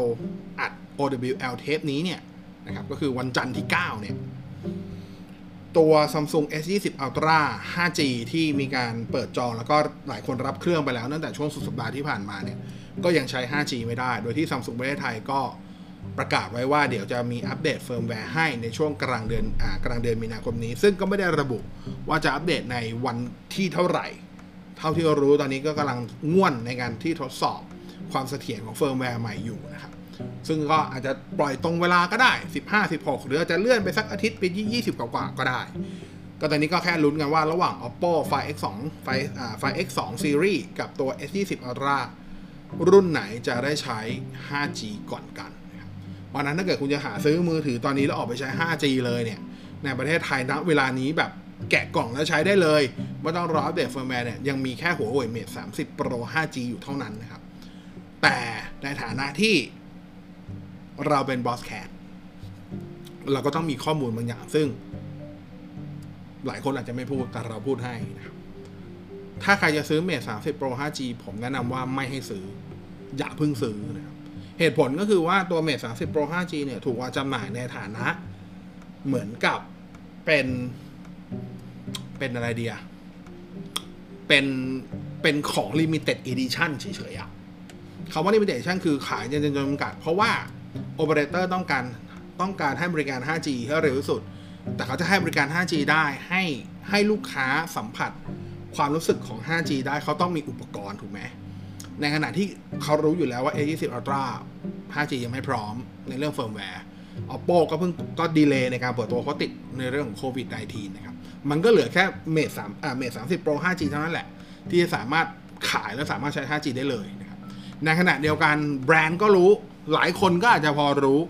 อัด OWL เทปนี้เนี่ยนะครับก็คือวันจันทร์ที่ 9 เนี่ย ตัว Samsung S20 Ultra 5G ที่มีการเปิดจองแล้วก็หลายคนรับเครื่องไปแล้วตั้งแต่ช่วงสุดสัปดาห์ที่ผ่านมาเนี่ยก็ยังใช้ 5G ไม่ได้ โดยที่ Samsung ประเทศไทยก็ประกาศไว้ว่าเดี๋ยวจะมีอัปเดตเฟิร์มแวร์ให้ในช่วงกลางเดือนอ่ากลางเดือนมีนาคมนี้ ซึ่งก็ไม่ได้ระบุว่าจะอัปเดตในวันที่เท่าไหร่ เท่าที่รู้ตอนนี้ก็กำลังง่วนในการที่ทดสอบความเสถียรของเฟิร์มแวร์ใหม่อยู่นะครับ ซึ่งก็อาจจะปล่อยตรงเวลาก็ได้ 15 16 หรืออาจจะเลื่อนไปสักอาทิตย์ไปที่20 กว่าก็ได้ ก็ตอนนี้ก็แค่ลุ้นกันว่าระหว่าง Oppo Find X2 Find อ่า Find X2 Series กับตัว S20 Ultra รุ่นไหนจะได้ใช้ 5G ก่อนกันนะครับเพราะฉะนั้นถ้าเกิดคุณจะหาซื้อมือถือตอนนี้แล้วออกไปใช้ 5G เลยเนี่ย ในประเทศไทยณเวลานี้แบบแกะกล่องแล้วใช้ได้เลย ไม่ต้องรออัปเดตเฟิร์มแวร์เนี่ยยังมีแค่ Huawei Mate 30 Pro 5G อยู่เท่านั้นนะครับ แต่ในฐานะที่ เราเป็นบอสแคทเราก็ต้องมีข้อมูลบางอย่าง ซึ่ง หลายคนอาจจะไม่พูดแต่เราพูดให้นะครับถ้าใครจะซื้อ Mate 30 Pro 5G ผมแนะนำว่าไม่ให้ซื้อ อย่าเพิ่งซื้อนะครับ เหตุผลก็คือว่าตัว Mate 30 Pro 5G เนี่ย ถูกวางจำหน่ายในฐานะ เหมือนกับเป็นเป็นอะไรเดียเป็นเป็นของ Limited Edition เฉยๆอะคำว่า Limited Edition คือขายจำนวนจำกัด เพราะว่า โอเปอเรเตอร์ต้องการต้องการให้บริการ 5G ให้เร็วที่สุด แต่เขาจะให้บริการ 5G ได้ให้ให้ลูกค้าสัมผัสความรู้สึกของ 5G ได้เขาต้องมีอุปกรณ์ถูกไหม ในขณะที่เขารู้อยู่แล้วว่า A20 Ultra 5G ยังไม่พร้อมในเรื่องเฟิร์มแวร์ Oppo ก็เพิ่งก็ delay ในการเปิดตัวเพราะติดในเรื่องของโควิด -19 นะครับ มันก็เหลือแค่ Mate 3อ่า Mate 30 Pro 5G เท่านั้นแหละ ที่จะสามารถขายและสามารถใช้ 5G ได้เลยนะครับ ในขณะเดียวกันแบรนด์ก็รู้ หลายคนก็อาจจะพอรู้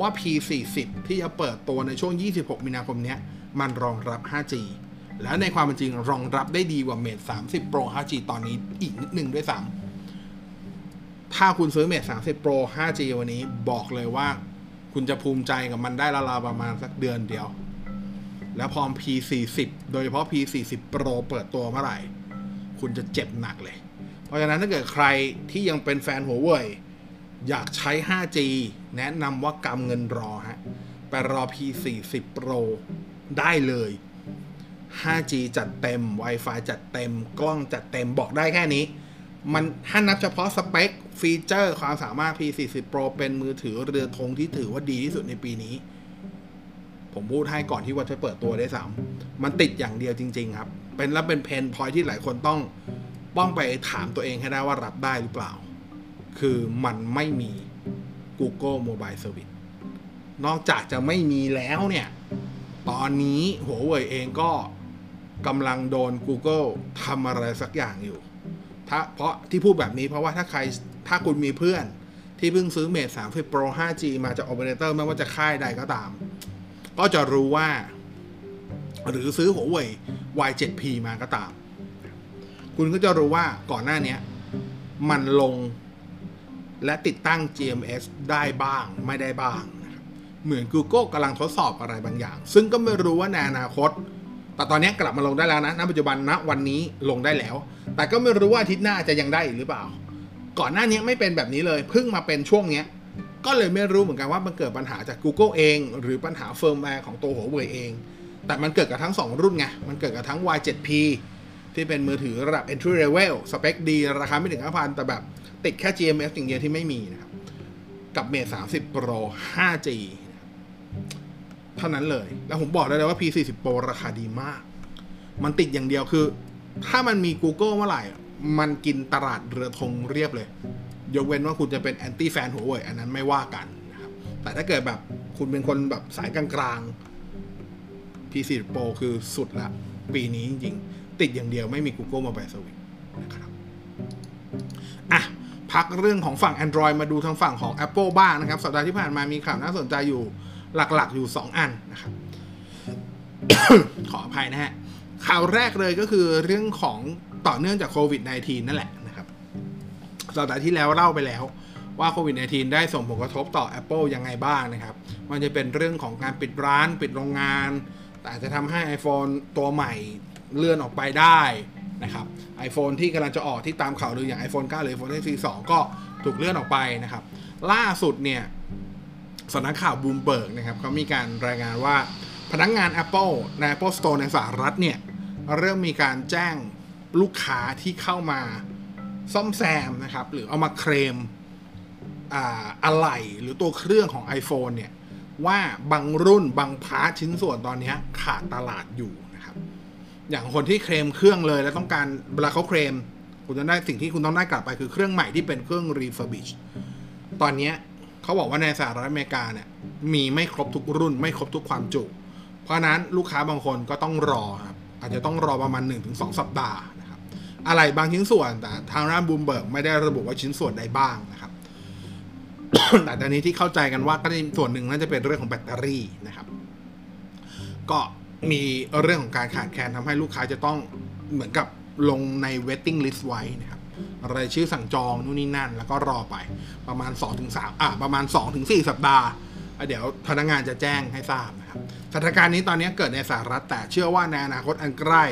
ว่า P40 ที่จะเปิดตัวในช่วง 26 มีนาคมนี้มันรองรับ 5G แล้วในความเป็นจริงรองรับได้ดีกว่า Mate 30 Pro 5G ตอนนี้อีกนิดนึงด้วยซ้ำำถ้าคุณซื้อ Mate 30 Pro 5G วันนี้บอกเลยว่า คุณจะภูมิใจกับมันได้ราวๆประมาณสักเดือนเดียว แล้วพอ P40 โดยเฉพาะ P40 Pro เปิดตัวเมื่อไหร่ คุณจะเจ็บหนักเลย เพราะฉะนั้นถ้าเกิดใครที่ยังเป็นแฟนหัวเว่ย อยากใช้ 5G แนะนำว่ากำเงินรอฮะ ไปรอ P40 Pro ได้เลย 5G จัดเต็ม Wi-Fi จัดเต็ม กล้องจัดเต็มบอกได้แค่นี้ มันถ้านับเฉพาะสเปค ฟีเจอร์ ความสามารถ P40 Pro เป็นมือถือเรือธงที่ถือว่าดีที่สุดในปีนี้ ผมพูดให้ก่อนที่ว่าจะเปิดตัวได้สามมันติดอย่างเดียวจริง ๆ ครับ เป็นแล้วเป็นเพนพอยที่หลายคนต้องต้องไปถามตัวเองให้ได้ว่ารับได้หรือเปล่า คือมันไม่มี Google Mobile Service นอกจากจะไม่มีแล้วเนี่ย ตอนนี้หัวเว่ยเองก็กำลังโดน Google ทำอะไรสักอย่างอยู่ถ้าเพราะที่พูดแบบนี้เพราะว่าถ้าใครถ้าคุณมีเพื่อนที่เพิ่งซื้อเมท30 Pro 5G มาจาก Operator ไม่ว่าจะค่ายใดก็ตาม ก็จะรู้ว่า หรือซื้อหัวเว่ย Y7P มาก็ตาม คุณก็จะรู้ว่าก่อนหน้านี้มันลง และติดตั้ง GMS ได้บ้างไม่ได้บ้างนะครับเหมือน Google กำลังทดสอบอะไรบางอย่าง ซึ่งก็ไม่รู้ว่าในอนาคต แต่ตอนนี้กลับมาลงได้แล้วนะณปัจจุบันณวันนี้ลงได้แล้ว แต่ก็ไม่รู้ว่าอาทิตย์หน้าจะยังได้อีกหรือเปล่า ก่อนหน้านี้ไม่เป็นแบบนี้เลยเพิ่งมาเป็นช่วงเนี้ยก็เลยไม่รู้เหมือนกันว่ามันเกิดปัญหาจาก Google เอง หรือปัญหาเฟิร์มแวร์ของตัวหัวเว่ยเอง แต่มันเกิดกับทั้ง 2 รุ่นไง มันเกิดกับทั้ง Y7P ที่เป็นมือถือระดับ entry level สเปคดี ราคาไม่ถึง5,000แต่แบบ ติดแค่ GMS อย่างเดียวที่ไม่มีนะครับ กับ Mate 30 Pro 5G เท่านั้นเลย แล้วผมบอกได้เลยว่า P40 Pro ราคาดีมาก มันติดอย่างเดียวคือ ถ้ามันมี Google เมื่อไหร่ มันกินตลาดเรือธงเรียบเลย ยกเว้นว่าคุณจะเป็นแอนตี้แฟนหัวเว่ยอันนั้นไม่ว่ากันนะครับ แต่ถ้าเกิดแบบคุณเป็นคนแบบสายกลางๆ P40 Pro คือสุดละ ปีนี้จริงๆ ติดอย่างเดียวไม่มี Google Mobile Service นะครับ พักเรื่องของฝั่ง Android มาดูทางฝั่งของ Apple บ้างนะครับ สัปดาห์ที่ผ่านมามีข่าวน่าสนใจอยู่หลักๆ อยู่ 2 อันนะครับ ขออภัยนะฮะ ข่าวแรกเลยก็คือเรื่องของต่อเนื่องจากโควิด -19 นั่นแหละนะครับ สัปดาห์ที่แล้วเล่าไปแล้วว่าโควิด -19 ได้ส่งผลกระทบต่อ Apple ยังไงบ้างนะครับ มันจะเป็นเรื่องของการปิดร้าน ปิดโรงงาน แต่จจะทำให้ iPhone ตัวใหม่เลื่อนออกไปได้ นะครับ iPhone ที่กำลังจะออกที่ตามข่าวลืออย่าง iPhone 9 หรือ iPhone SE 2ก็ถูกเลื่อนออกไปนะครับ ล่าสุดเนี่ยสำนักข่าวบูมเบิร์กนะครับเขามีการรายงานว่าพนักงงาน Apple ใน Apple Store ในสหรัฐเนี่ย เริ่มมีการแจ้งลูกค้าที่เข้ามาซ่อมแซมนะครับ หรือเอามาเคลมอะอะไรหรือตัวเครื่องของ iPhone เนี่ย ว่าบางรุ่นบาง part ชิ้นส่วนตอนนี้ขาดตลาดอยู่ อย่างคนที่เคลมเครื่องเลย แล้วต้องการเวลาเขาเคลมคุณจะได้สิ่งที่คุณต้องได้กลับไปคือเครื่องใหม่ที่เป็นเครื่อง refurbish ตอนนี้เขาบอกว่าในสหรัฐอเมริกาเนี่ยมีไม่ครบทุกรุ่น ไม่ครบทุกความจุ เพราะนั้นลูกค้าบางคนก็ต้องรอครับอาจจะต้องรอประมาณ 1-2 สัปดาห์นะครับอะไรบางชิ้นส่วนแต่ทางด้านบูมเบิร์กไม่ได้ระบุว่าชิ้นส่วนใดบ้างนะครับแต่ตอนนี้ที่เข้าใจกันว่าก็ส่วนหนึ่งน่าจะเป็นเรื่องของแบตเตอรี่นะครับ ก็ มีเรื่องของการขาดแคลนทำให้ลูกค้าจะต้องเหมือนกับลงใน waiting list ไว้นะครับรายชื่อสั่งจองนู่นนี่นั่น แล้วก็รอไปประมาณ 2-3อะประมาณ 2-4 สัปดาห์ เดี๋ยวพนักงานจะแจ้งให้ทราบนะครับสถานการณ์นี้ตอนนี้เกิดในสหรัฐแต่เชื่อว่าในอนาคตอันใกล้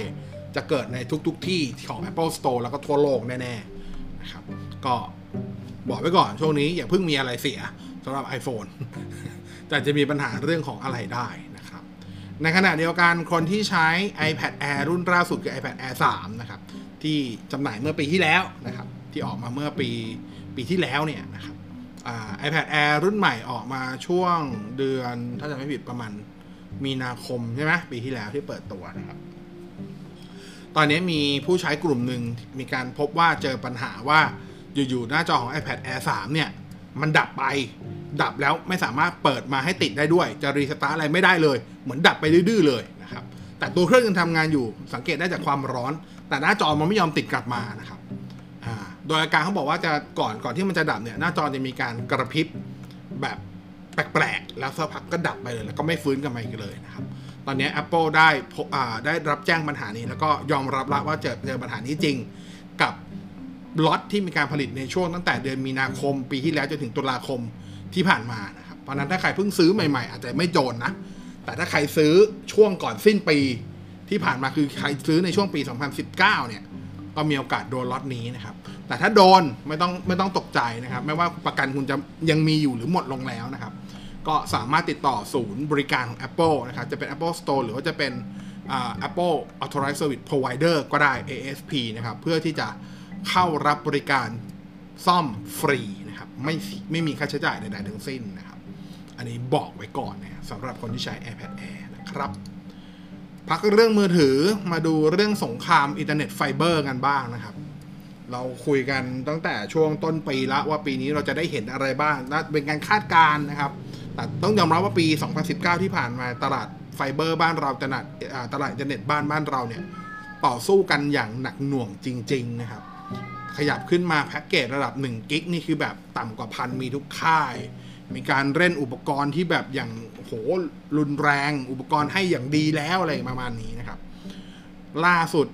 จะเกิดในทุกๆทที่ของ Apple Store แล้วก็ทั่วโลกแน่ๆนะครับก็บอกไว้ก่อนช่วงนี้อย่าเพิ่งมีอะไรเสียสำหรับ iPhone แต่จะมีปัญหาเรื่องของอะไรได้ ในขณะเดียวกันคนที่ใช้ iPad Air รุ่นล่าสุดคือ iPad Air 3 นะครับ ที่จำหน่ายเมื่อปีที่แล้วนะครับ ที่ออกมาเมื่อปีปีที่แล้วเนี่ยนะครับอ่า iPad Air รุ่นใหม่ออกมาช่วงเดือนถ้าจะไม่ผิดประมาณมีนาคมใช่ไหมปีที่แล้วที่เปิดตัวนะครับ ตอนนี้มีผู้ใช้กลุ่มหนึ่งมีการพบว่าเจอปัญหาว่าอยู่ๆหน้าจอของ iPad Air 3 เนี่ย มันดับไป ดับแล้วไม่สามารถเปิดมาให้ติดได้ด้วย จะรีสตาร์ทอะไรไม่ได้เลย เหมือนดับไปดื้อเลยนะครับ แต่ตัวเครื่องยังทำงานอยู่ สังเกตได้จากความร้อน แต่หน้าจอมันไม่ยอมติดกลับมานะครับโดยอาการเขาบอกว่าจะก่อนก่อนที่มันจะดับเนี่ยหน้าจอจะมีการกระพริบแบบแปลกๆ แล้วสักพักก็ดับไปเลย แล้วก็ไม่ฟื้นกลับมาอีกเลยนะครับ ตอนนี้ Apple ได้พบได้รับแจ้งปัญหานี้ แล้วก็ยอมรับแล้วว่าเจอเจอปัญหานี้จริงกับ ล็อตที่มีการผลิตในช่วงตั้งแต่เดือนมีนาคม ปีที่แล้วจนถึงตุลาคมที่ผ่านมานะครับเพราะนั้นถ้าใครเพิ่งซื้อใหม่ๆ อาจจะไม่โจรนะ แต่ถ้าใครซื้อช่วงก่อนสิ้นปีที่ผ่านมาคือใครซื้อในช่วงปี 2019 เนี่ยก็มีโอกาสโดนล็อตนี้นะครับ แต่ถ้าโดนไม่ต้องไม่ต้องตกใจนะครับ ไม่ว่าประกันคุณจะยังมีอยู่หรือหมดลงแล้วนะครับ ก็สามารถติดต่อศูนย์บริการของ Apple นะครับ จะเป็น Apple Store หรือว่าจะเป็น Apple Authorized Service Provider ก็ได้ ASP นะครับ เพื่อที่จะ เข้ารับบริการซ่อมฟรีนะครับ ไม่ไม่มีค่าใช้จ่ายใดๆทั้งสิ้นนะครับ อันนี้บอกไว้ก่อนนะสำหรับคนที่ใช้ iPad Air นะครับ พักเรื่องมือถือมาดูเรื่องสงครามอินเทอร์เน็ตไฟเบอร์กันบ้างนะครับ เราคุยกันตั้งแต่ช่วงต้นปีละว่าปีนี้เราจะได้เห็นอะไรบ้างนะเป็นการคาดการณ์นะครับ แต่ต้องยอมรับว่าปี 2019 ที่ผ่านมาตลาดไฟเบอร์บ้านเราตลาดตลาดอินเทอร์เน็ตบ้านบ้านเราเนี่ยต่อสู้กันอย่างหนักหน่วงจริง ๆ นะครับ ขยับขึ้นมาแพ็กเกจระดับ1กิกนี่คือแบบต่ำกว่าพันมีทุกค่าย มีการเล่นอุปกรณ์ที่แบบอย่างโหรุนแรง อุปกรณ์ให้อย่างดีแล้วอะไรประมาณนี้นะครับ ล่าสุด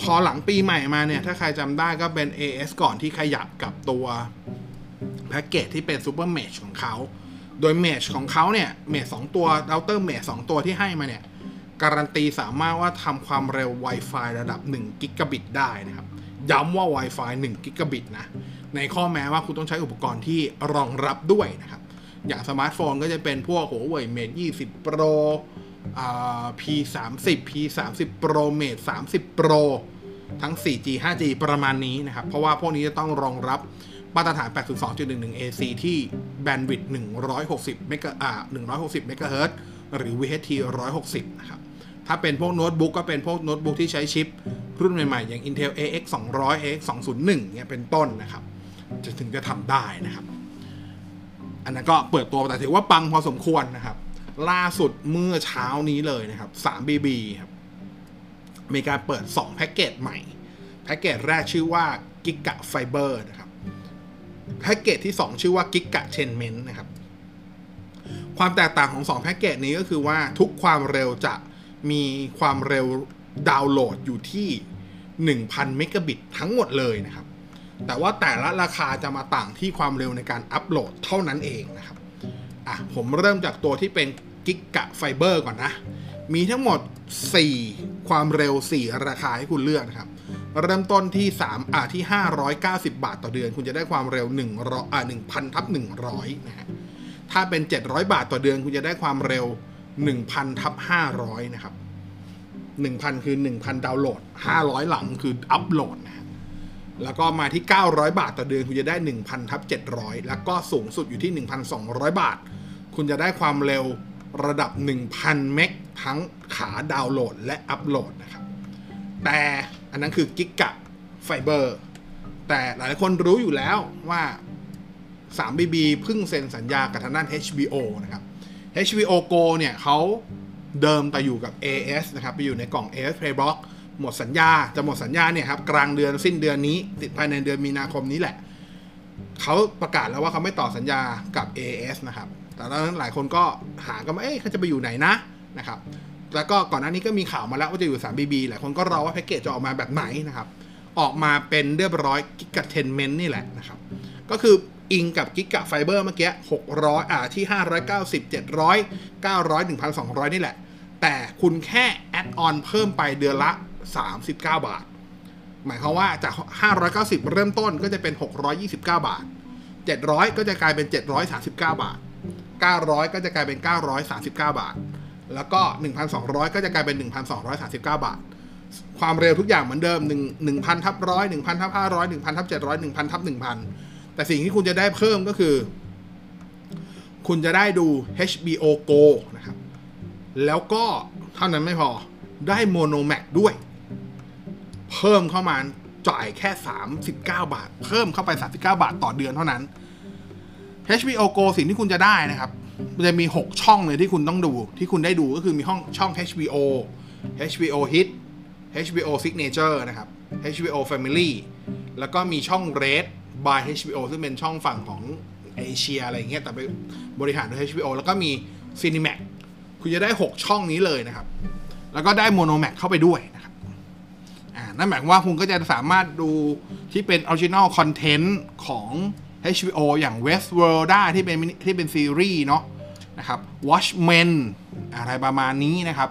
พอหลังปีใหม่มาเนี่ย ถ้าใครจำได้ก็เป็น AIS ก่อนที่ขยับกับตัวแพ็กเกจที่เป็น Super Mesh ของเขา โดย Mesh ของเขาเนี่ย Mesh สองตัวเราเตอร์ Mesh สองตัวที่ให้มาเนี่ย การันตีสามารถว่าทำความเร็ว Wi-Fi ระดับ1กิกะบิตได้นะครับ ย้ำว่า Wi-Fi 1 กิกะบิตนะ ในข้อแม้ว่าคุณต้องใช้อุปกรณ์ที่รองรับด้วยนะครับ อย่างสมาร์ทโฟนก็จะเป็นพวก Huawei Mate 20 Pro P30 P30 Pro Mate 30 Pro ทั้ง 4G 5G ประมาณนี้นะครับ เพราะว่าพวกนี้จะต้องรองรับมาตรฐาน 802.11 AC ที่แบนด์วิดต์160 เมกะอ่า160 เมกะเฮิรตซ์หรือ VHT 160 นะครับ ถ้าเป็นพวกโน้ตบุ๊กก็เป็นพวกโน้ตบุ๊กที่ใช้ชิป รุ่นใหม่ๆ อย่าง Intel AX 200 AX 201เนี่ยเป็นต้นนะครับ จะถึงจะทำได้นะครับ อันนั้นก็เปิดตัวแต่ถือว่าปังพอสมควรนะครับ ล่าสุดเมื่อเช้านี้เลยนะครับ 3BB ครับ มีการเปิด 2 แพ็กเกจใหม่ แพ็กเกจแรกชื่อว่า Giga Fiber นะครับ แพ็กเกจที่ 2 ชื่อว่า Giga Chainment นะครับ ความแตกต่างของ 2 แพ็กเกจนี้ก็คือว่าทุกความเร็วจะ มีความเร็วดาวน์โหลดอยู่ที่ 1,000 เมกะบิตทั้งหมดเลยนะครับ แต่ว่าแต่ละราคาจะมาต่างที่ความเร็วในการอัปโหลดเท่านั้นเองนะครับ อะ ผมเริ่มจากตัวที่เป็นกิกะไฟเบอร์ก่อนนะ มีทั้งหมด 4 ความเร็ว 4 ราคาให้คุณเลือกนะครับ เริ่มต้นที่ 3 อะที่ 590 บาทต่อเดือน คุณจะได้ความเร็ว1อะ1,000ทับ100นะฮะ ถ้าเป็น 700 บาทต่อเดือน คุณจะได้ความเร็ว 1,000ทับ500 นะครับ 1,000 คือ 1,000 ดาวน์โหลด 500 หลังคืออัปโหลดนะแล้วก็มาที่ 900 บาทต่อเดือน คุณจะได้ 1,000ทับ700 แล้วก็สูงสุดอยู่ที่ 1,200 บาท คุณจะได้ความเร็วระดับ 1,000 เมกทั้งขาดาวน์โหลดและอัปโหลดนะครับ แต่อันนั้นคือกิกะไฟเบอร์ แต่หลายคนรู้อยู่แล้วว่า 3BB เพิ่งเซ็นสัญญากับทางด้าน HBO นะครับ HBO Go เนี่ยเขาเดิมไปอยู่กับ AS นะครับไปอยู่ในกล่อง AS Playblock หมดสัญญา จะหมดสัญญาเนี่ยครับกลางเดือนสิ้นเดือนนี้ ติดภายในเดือนมีนาคมนี้แหละ เขาประกาศแล้วว่าเขาไม่ต่อสัญญากับ AS นะครับ แต่ตอนนั้นหลายคนก็หากันว่าเอ๊ะเขาจะไปอยู่ไหนนะนะครับ แล้วก็ก่อนหน้านี้ก็มีข่าวมาแล้วว่าจะอยู่ 3BB หลายคนก็รอว่าแพ็กเกจจะออกมาแบบไหนนะครับ ออกมาเป็นเรียบร้อยกิกะเทนเมนต์นี่แหละนะครับ ก็คือ อิงกับกิกะไฟเบอร์เมื่อกี้ 600 อ่าที่ 590 700 900 1,200 นี่แหละ แต่คุณแค่แอดออนเพิ่มไปเดือนละ 39 บาท หมายความว่าจาก 590 เริ่มต้นก็จะเป็น 629 บาท 700 ก็จะกลายเป็น 739 บาท 900 ก็จะกลายเป็น 939 บาท แล้วก็ 1,200 ก็จะกลายเป็น 1,239 บาทความเร็วทุกอย่างเหมือนเดิม 1 1,000ทับร้อย1,000ทับ500 1,000ทับ700 1,000ทับ1,000 แต่สิ่งที่คุณจะได้เพิ่มก็คือ คุณจะได้ดู HBO Go นะครับ แล้วก็เท่านั้นไม่พอได้โมโนแม็กด้วย เพิ่มเข้ามาจ่ายแค่ 39 บาท เพิ่มเข้าไป 39 บาทต่อเดือนเท่านั้น HBO Go สิ่งที่คุณจะได้นะครับ จะมี 6 ช่องเลยที่คุณต้องดู ที่คุณได้ดูก็คือมีห้องช่อง HBO HBO Hit HBO Signature นะครับ HBO Family แล้วก็มีช่อง Red by HBO ซึ่งเป็นช่องฝั่งของเอเชียอะไรอย่างเงี้ยแต่ไปบริหารโดย HBO แล้วก็มี Cinemax คุณจะได้ 6 ช่องนี้เลยนะครับ แล้วก็ได้ Monomax เข้าไปด้วยนะครับอ่านั่นหมายความว่าคุณก็จะสามารถดูที่เป็น Original Content ของ HBO อย่าง Westworld ได้ที่เป็นที่เป็นซีรีส์เนาะนะครับ Watchmen อะไรประมาณนี้นะครับ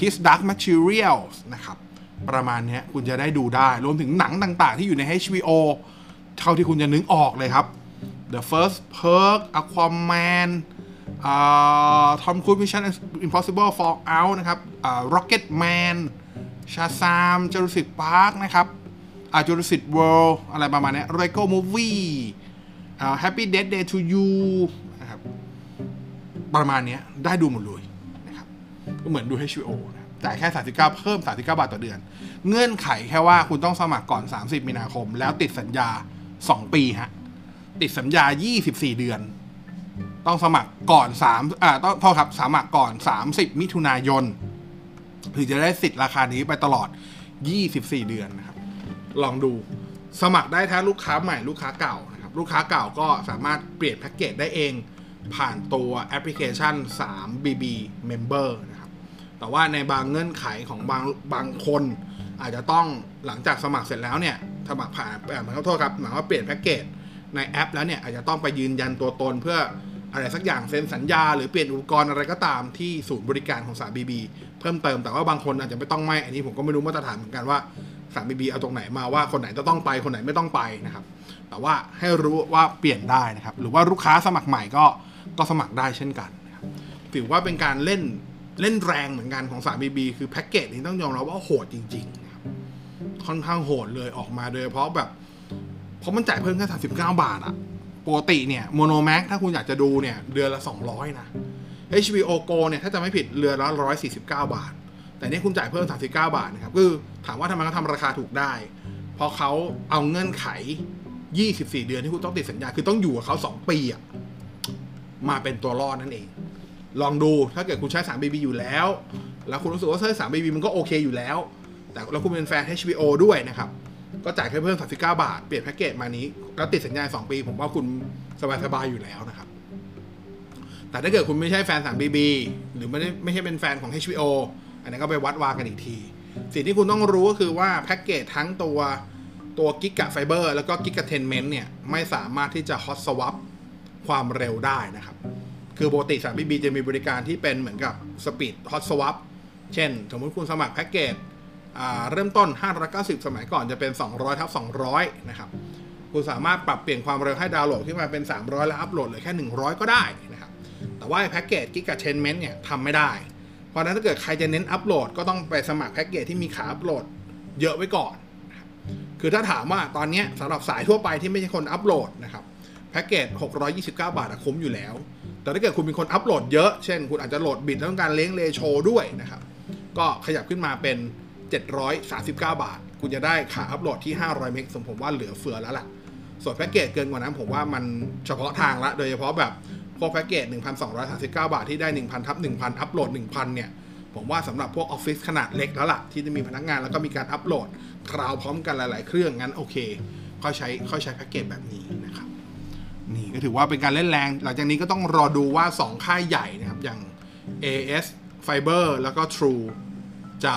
His Dark Materials นะครับ ประมาณนี้คุณจะได้ดูได้ รวมถึงหนังต่างๆ ที่อยู่ใน HBO เท่าที่คุณจะนึกออกเลยครับ The First Purge Aquaman ทอมครูซมิชชั่นอิมพอสิเบิลฟอลเอานะครับร็อกเก็ตแมนชาซามจูราสสิกพาร์คนะครับอ่าจูราสสิกเวิลด์อะไรประมาณนี้เรโก้มูฟวี่อ่าแฮปปี้เด d เดย์ทูยูนะครับประมาณนี้ได้ดูหมดเลยนะครับก็เหมือนดู HBO นะจ่ายแค่ 39 เพิ่ม 39 บาทต่อเดือน เงื่อนไขแค่ว่าคุณต้องสมัครก่อน 30 มีนาคม แล้วติดสัญญา 2ปีฮะ ติดสัญญา 24 เดือน ต้องสมัครก่อน3อ่าต้องโทษครับสมัครก่อน 30 มิถุนายนถึงจะได้สิทธิ์ราคานี้ไปตลอด 24 เดือนนะครับ ลองดูสมัครได้ทั้งลูกค้าใหม่ลูกค้าเก่านะครับ ลูกค้าเก่าก็สามารถเปลี่ยนแพ็กเกจได้เอง ผ่านตัวแอปพลิเคชัน 3BB Member นะครับ แต่ว่าในบางเงื่อนไขของบางบางคน อาจจะต้องหลังจากสมัครเสร็จแล้วเนี่ย สมัครผ่านเอ่อหมายขอโทษครับหมายว่าเปลี่ยนแพ็กเกจในแอปแล้วเนี่ยอาจจะต้องไปยืนยันตัวตนเพื่ออะไรสักอย่างเซ็นสัญญา หรือเปลี่ยนอุปกรณ์อะไรก็ตามที่ศูนย์บริการของ 3BB เพิ่มเติมแต่ว่าบางคนอาจจะไม่ต้องไม่อันนี้ผมก็ไม่รู้มาตรฐานเหมือนกันว่า 3BB เอาตรงไหนมาว่าคนไหนจะต้องไปคนไหนไม่ต้องไปนะครับ แต่ว่าให้รู้ว่าเปลี่ยนได้นะครับ หรือว่าลูกค้าสมัครใหม่ก็ก็สมัครได้เช่นกันนะครับถือว่าเป็นการเล่นเล่นแรงเหมือนกันของ 3BB คือแพ็กเกจนี้ต้องยอมรับว่าโหดจริง ๆ ค่อนข้างโหดเลยออกมาโดยเฉพราะแบบเพราะมันจ่ายเพิ่มแค่39 บาทอะปกติเนี่ยโมโนแม็กถ้าคุณอยากจะดูเนี่ยเดือนละ 200 นะ HBO Go เนี่ยถ้าจะไม่ผิดเรือนละ 149 บาท แต่นี่คุณจ่ายเพิ่ม 39 บาทนะครับคือถามว่าทำไมเขาทำราคาถูกได้ เพราะเขาเอาเงื่อนไข 24 เดือนที่คุณต้องติดสัญญา คือต้องอยู่กับเขา 2 ปีอะมาเป็นตัวรอดนั่นเอง ลองดูถ้าเกิดคุณใช้ 3BB อยู่แล้ว แล้วคุณรู้สึกว่าใช้ 3BB มันก็โอเคอยู่แล้ว แต่แล้วคุณเป็นแฟน HBO ด้วยนะครับ ก็จ่ายแค่เพิ่ม39 บาท เปลี่ยนแพ็กเกจมานี้ แล้วติดสัญญา 2 ปี ผมว่าคุณสบายๆอยู่แล้วนะครับ แต่ถ้าเกิดคุณไม่ใช่แฟน 3BB หรือไม่ได้ไม่ใช่เป็นแฟนของ HBO อันนั้นก็ไปวัดวากันอีกที สิ่งที่คุณต้องรู้ก็คือว่าแพ็กเกจทั้งตัวตัว GIGA Fiber แล้วก็ GIGATainment เนี่ย ไม่สามารถที่จะ hot swap ความเร็วได้นะครับ คือปกติ 3BB จะมีบริการที่เป็นเหมือนกับ speed hot swap เช่น สมมุติคุณสมัครแพ็กเกจ เริ่มต้น 590 สมัยก่อนจะเป็น 200ทับ200 นะครับ คุณสามารถปรับเปลี่ยนความเร็วให้ดาวน์โหลดขึ้นมาเป็น 300 แล้วอัปโหลดเหลือแค่ 100 ก็ได้นะครับ แต่ว่าแพ็กเกจ GIGATainment เนี่ยทำไม่ได้ เพราะฉะนั้นถ้าเกิดใครจะเน้นอัปโหลดก็ต้องไปสมัครแพ็กเกจที่มีขาอัปโหลดเยอะไว้ก่อน คือถ้าถามว่าตอนนี้สำหรับสายทั่วไปที่ไม่ใช่คนอัปโหลดนะครับแพ็กเกจ 629 บาทคุ้มอยู่แล้ว แต่ถ้าเกิดคุณเป็นคนอัปโหลดเยอะ เช่น คุณอาจจะโหลดบิตต้องการเลี้ยง ratio ด้วยนะครับ ก็ขยับขึ้นมาเป็น 739 บาท คุณจะได้ขาอัปโหลดที่ 500 เมก ซึ่งผมว่าเหลือเฟือแล้วล่ะ ส่วนแพ็กเกจเกินกว่านั้นผมว่ามันเฉพาะทางละ โดยเฉพาะแบบพวกแพ็กเกจ 1,239 บาทที่ได้ 1,000ทับ1,000 อัปโหลด 1,000 เนี่ย ผมว่าสำหรับพวกออฟฟิศขนาดเล็กแล้วล่ะ ที่จะมีพนักงานแล้วก็มีการอัปโหลดคราวพร้อมกันหลาย ๆ เครื่องงั้นโอเคค่อยใช้ค่อยใช้แพ็กเกจแบบนี้นะครับนี่ก็ถือว่าเป็นการเล่นแรง หลังจากนี้ก็ต้องรอดูว่า 2 ค่ายใหญ่นะครับอย่าง AS Fiber แล้วก็ True จะ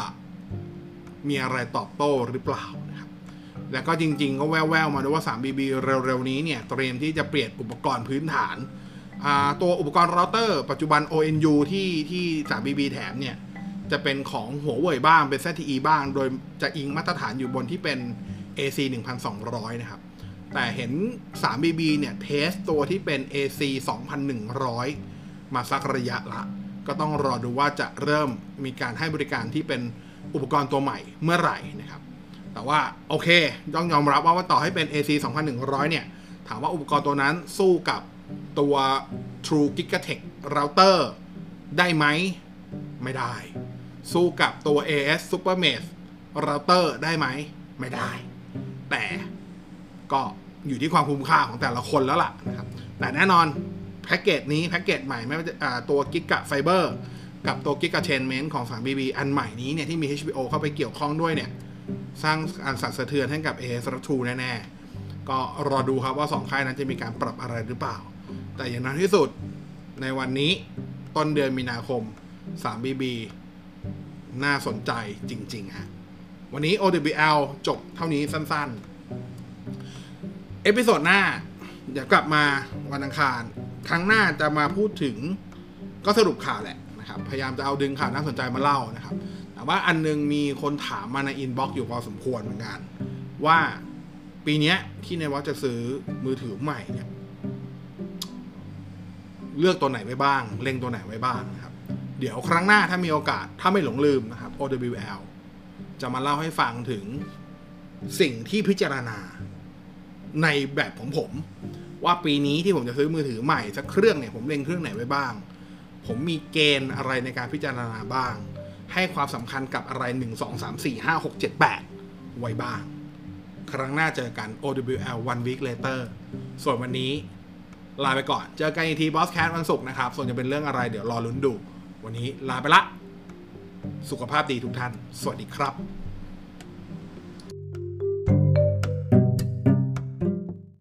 มีอะไรตอบโต้หรือเปล่านะครับแล้วก็จริงๆ ก็แว่วๆมาด้วยว่า 3BB เร็วๆ นี้เนี่ยเตรียมที่จะเปลี่ยนอุปกรณ์พื้นฐาน ตัวอุปกรณ์เราเตอร์ปัจจุบัน ONU ที่ที่ 3BB แถมเนี่ย จะเป็นของหัวเว่ยบ้างเป็น ZTE บ้าง โดยจะอิงมาตรฐานอยู่บนที่เป็น AC 1200 นะครับ แต่เห็น 3BB เนี่ย เทสตัวที่เป็น AC 2100 มาสักระยะละ ก็ต้องรอดูว่าจะเริ่มมีการให้บริการที่เป็น อุปกรณ์ตัวใหม่เมื่อไหร่นะครับ แต่ว่าโอเคต้องยอมรับว่าว่าต่อให้เป็น AC 2100 เนี่ย ถามว่าอุปกรณ์ตัวนั้นสู้กับตัว True Gigatech Router ได้ไหม ไม่ได้ สู้กับตัว AS Supermesh Router ได้ไหม ไม่ได้ แต่ก็อยู่ที่ความคุ้มค่าของแต่ละคนแล้วล่ะนะครับ แต่แน่นอนแพ็กเกจนี้แพ็กเกจใหม่ไม่ว่าจะตัว Giga Fiber กับตัว Giga Chainment ของ 3BB อันใหม่นี้เนี่ยที่มี HBO เข้าไปเกี่ยวข้องด้วยเนี่ยสร้างการสั่นสะเทือนให้กับ AS และ True แน่ๆ ก็รอดูครับว่า 2 ค่ายนั้นจะมีการปรับอะไรหรือเปล่า แต่อย่างนั้นที่สุดในวันนี้ต้นเดือนมีนาคม 3BB น่าสนใจจริงๆฮะวันนี้ OWL จบเท่านี้สั้นๆ episode หน้า เดี๋ยวกลับมาวันอังคาร ครั้งหน้าจะมาพูดถึงก็สรุปข่าวแหละ นะครับพยายามจะเอาดึงข่าวน่าสนใจมาเล่านะครับ แต่ว่าอันนึงมีคนถามมาใน inbox อยู่พอสมควรเหมือนกัน ว่าปีนี้ที่ในวัดจะซื้อมือถือใหม่เนี่ยเลือกตัวไหนไว้บ้าง เล็งตัวไหนไว้บ้างนะครับ เดี๋ยวครั้งหน้าถ้ามีโอกาสถ้าไม่หลงลืมนะครับ OWL จะมาเล่าให้ฟังถึงสิ่งที่พิจารณาในแบบของผม ว่าปีนี้ที่ผมจะซื้อมือถือใหม่สักเครื่องเนี่ยผมเล็งเครื่องไหนไว้บ้าง ผมมีเกณฑ์อะไรในการพิจารณาบ้าง ให้ความสำคัญกับอะไร 1 2 3 4 5 6 7 8 ไว้บ้าง ครั้งหน้าเจอกัน OWL one week later ส่วนวันนี้ลาไปก่อน เจอกันอีกทีบอสแค t วันศุกร์นะครับ ส่วนจะเป็นเรื่องอะไรเดี๋ยวรอลุ้นดู วันนี้ลาไปละ สุขภาพดีทุกท่าน สวัสดีครับ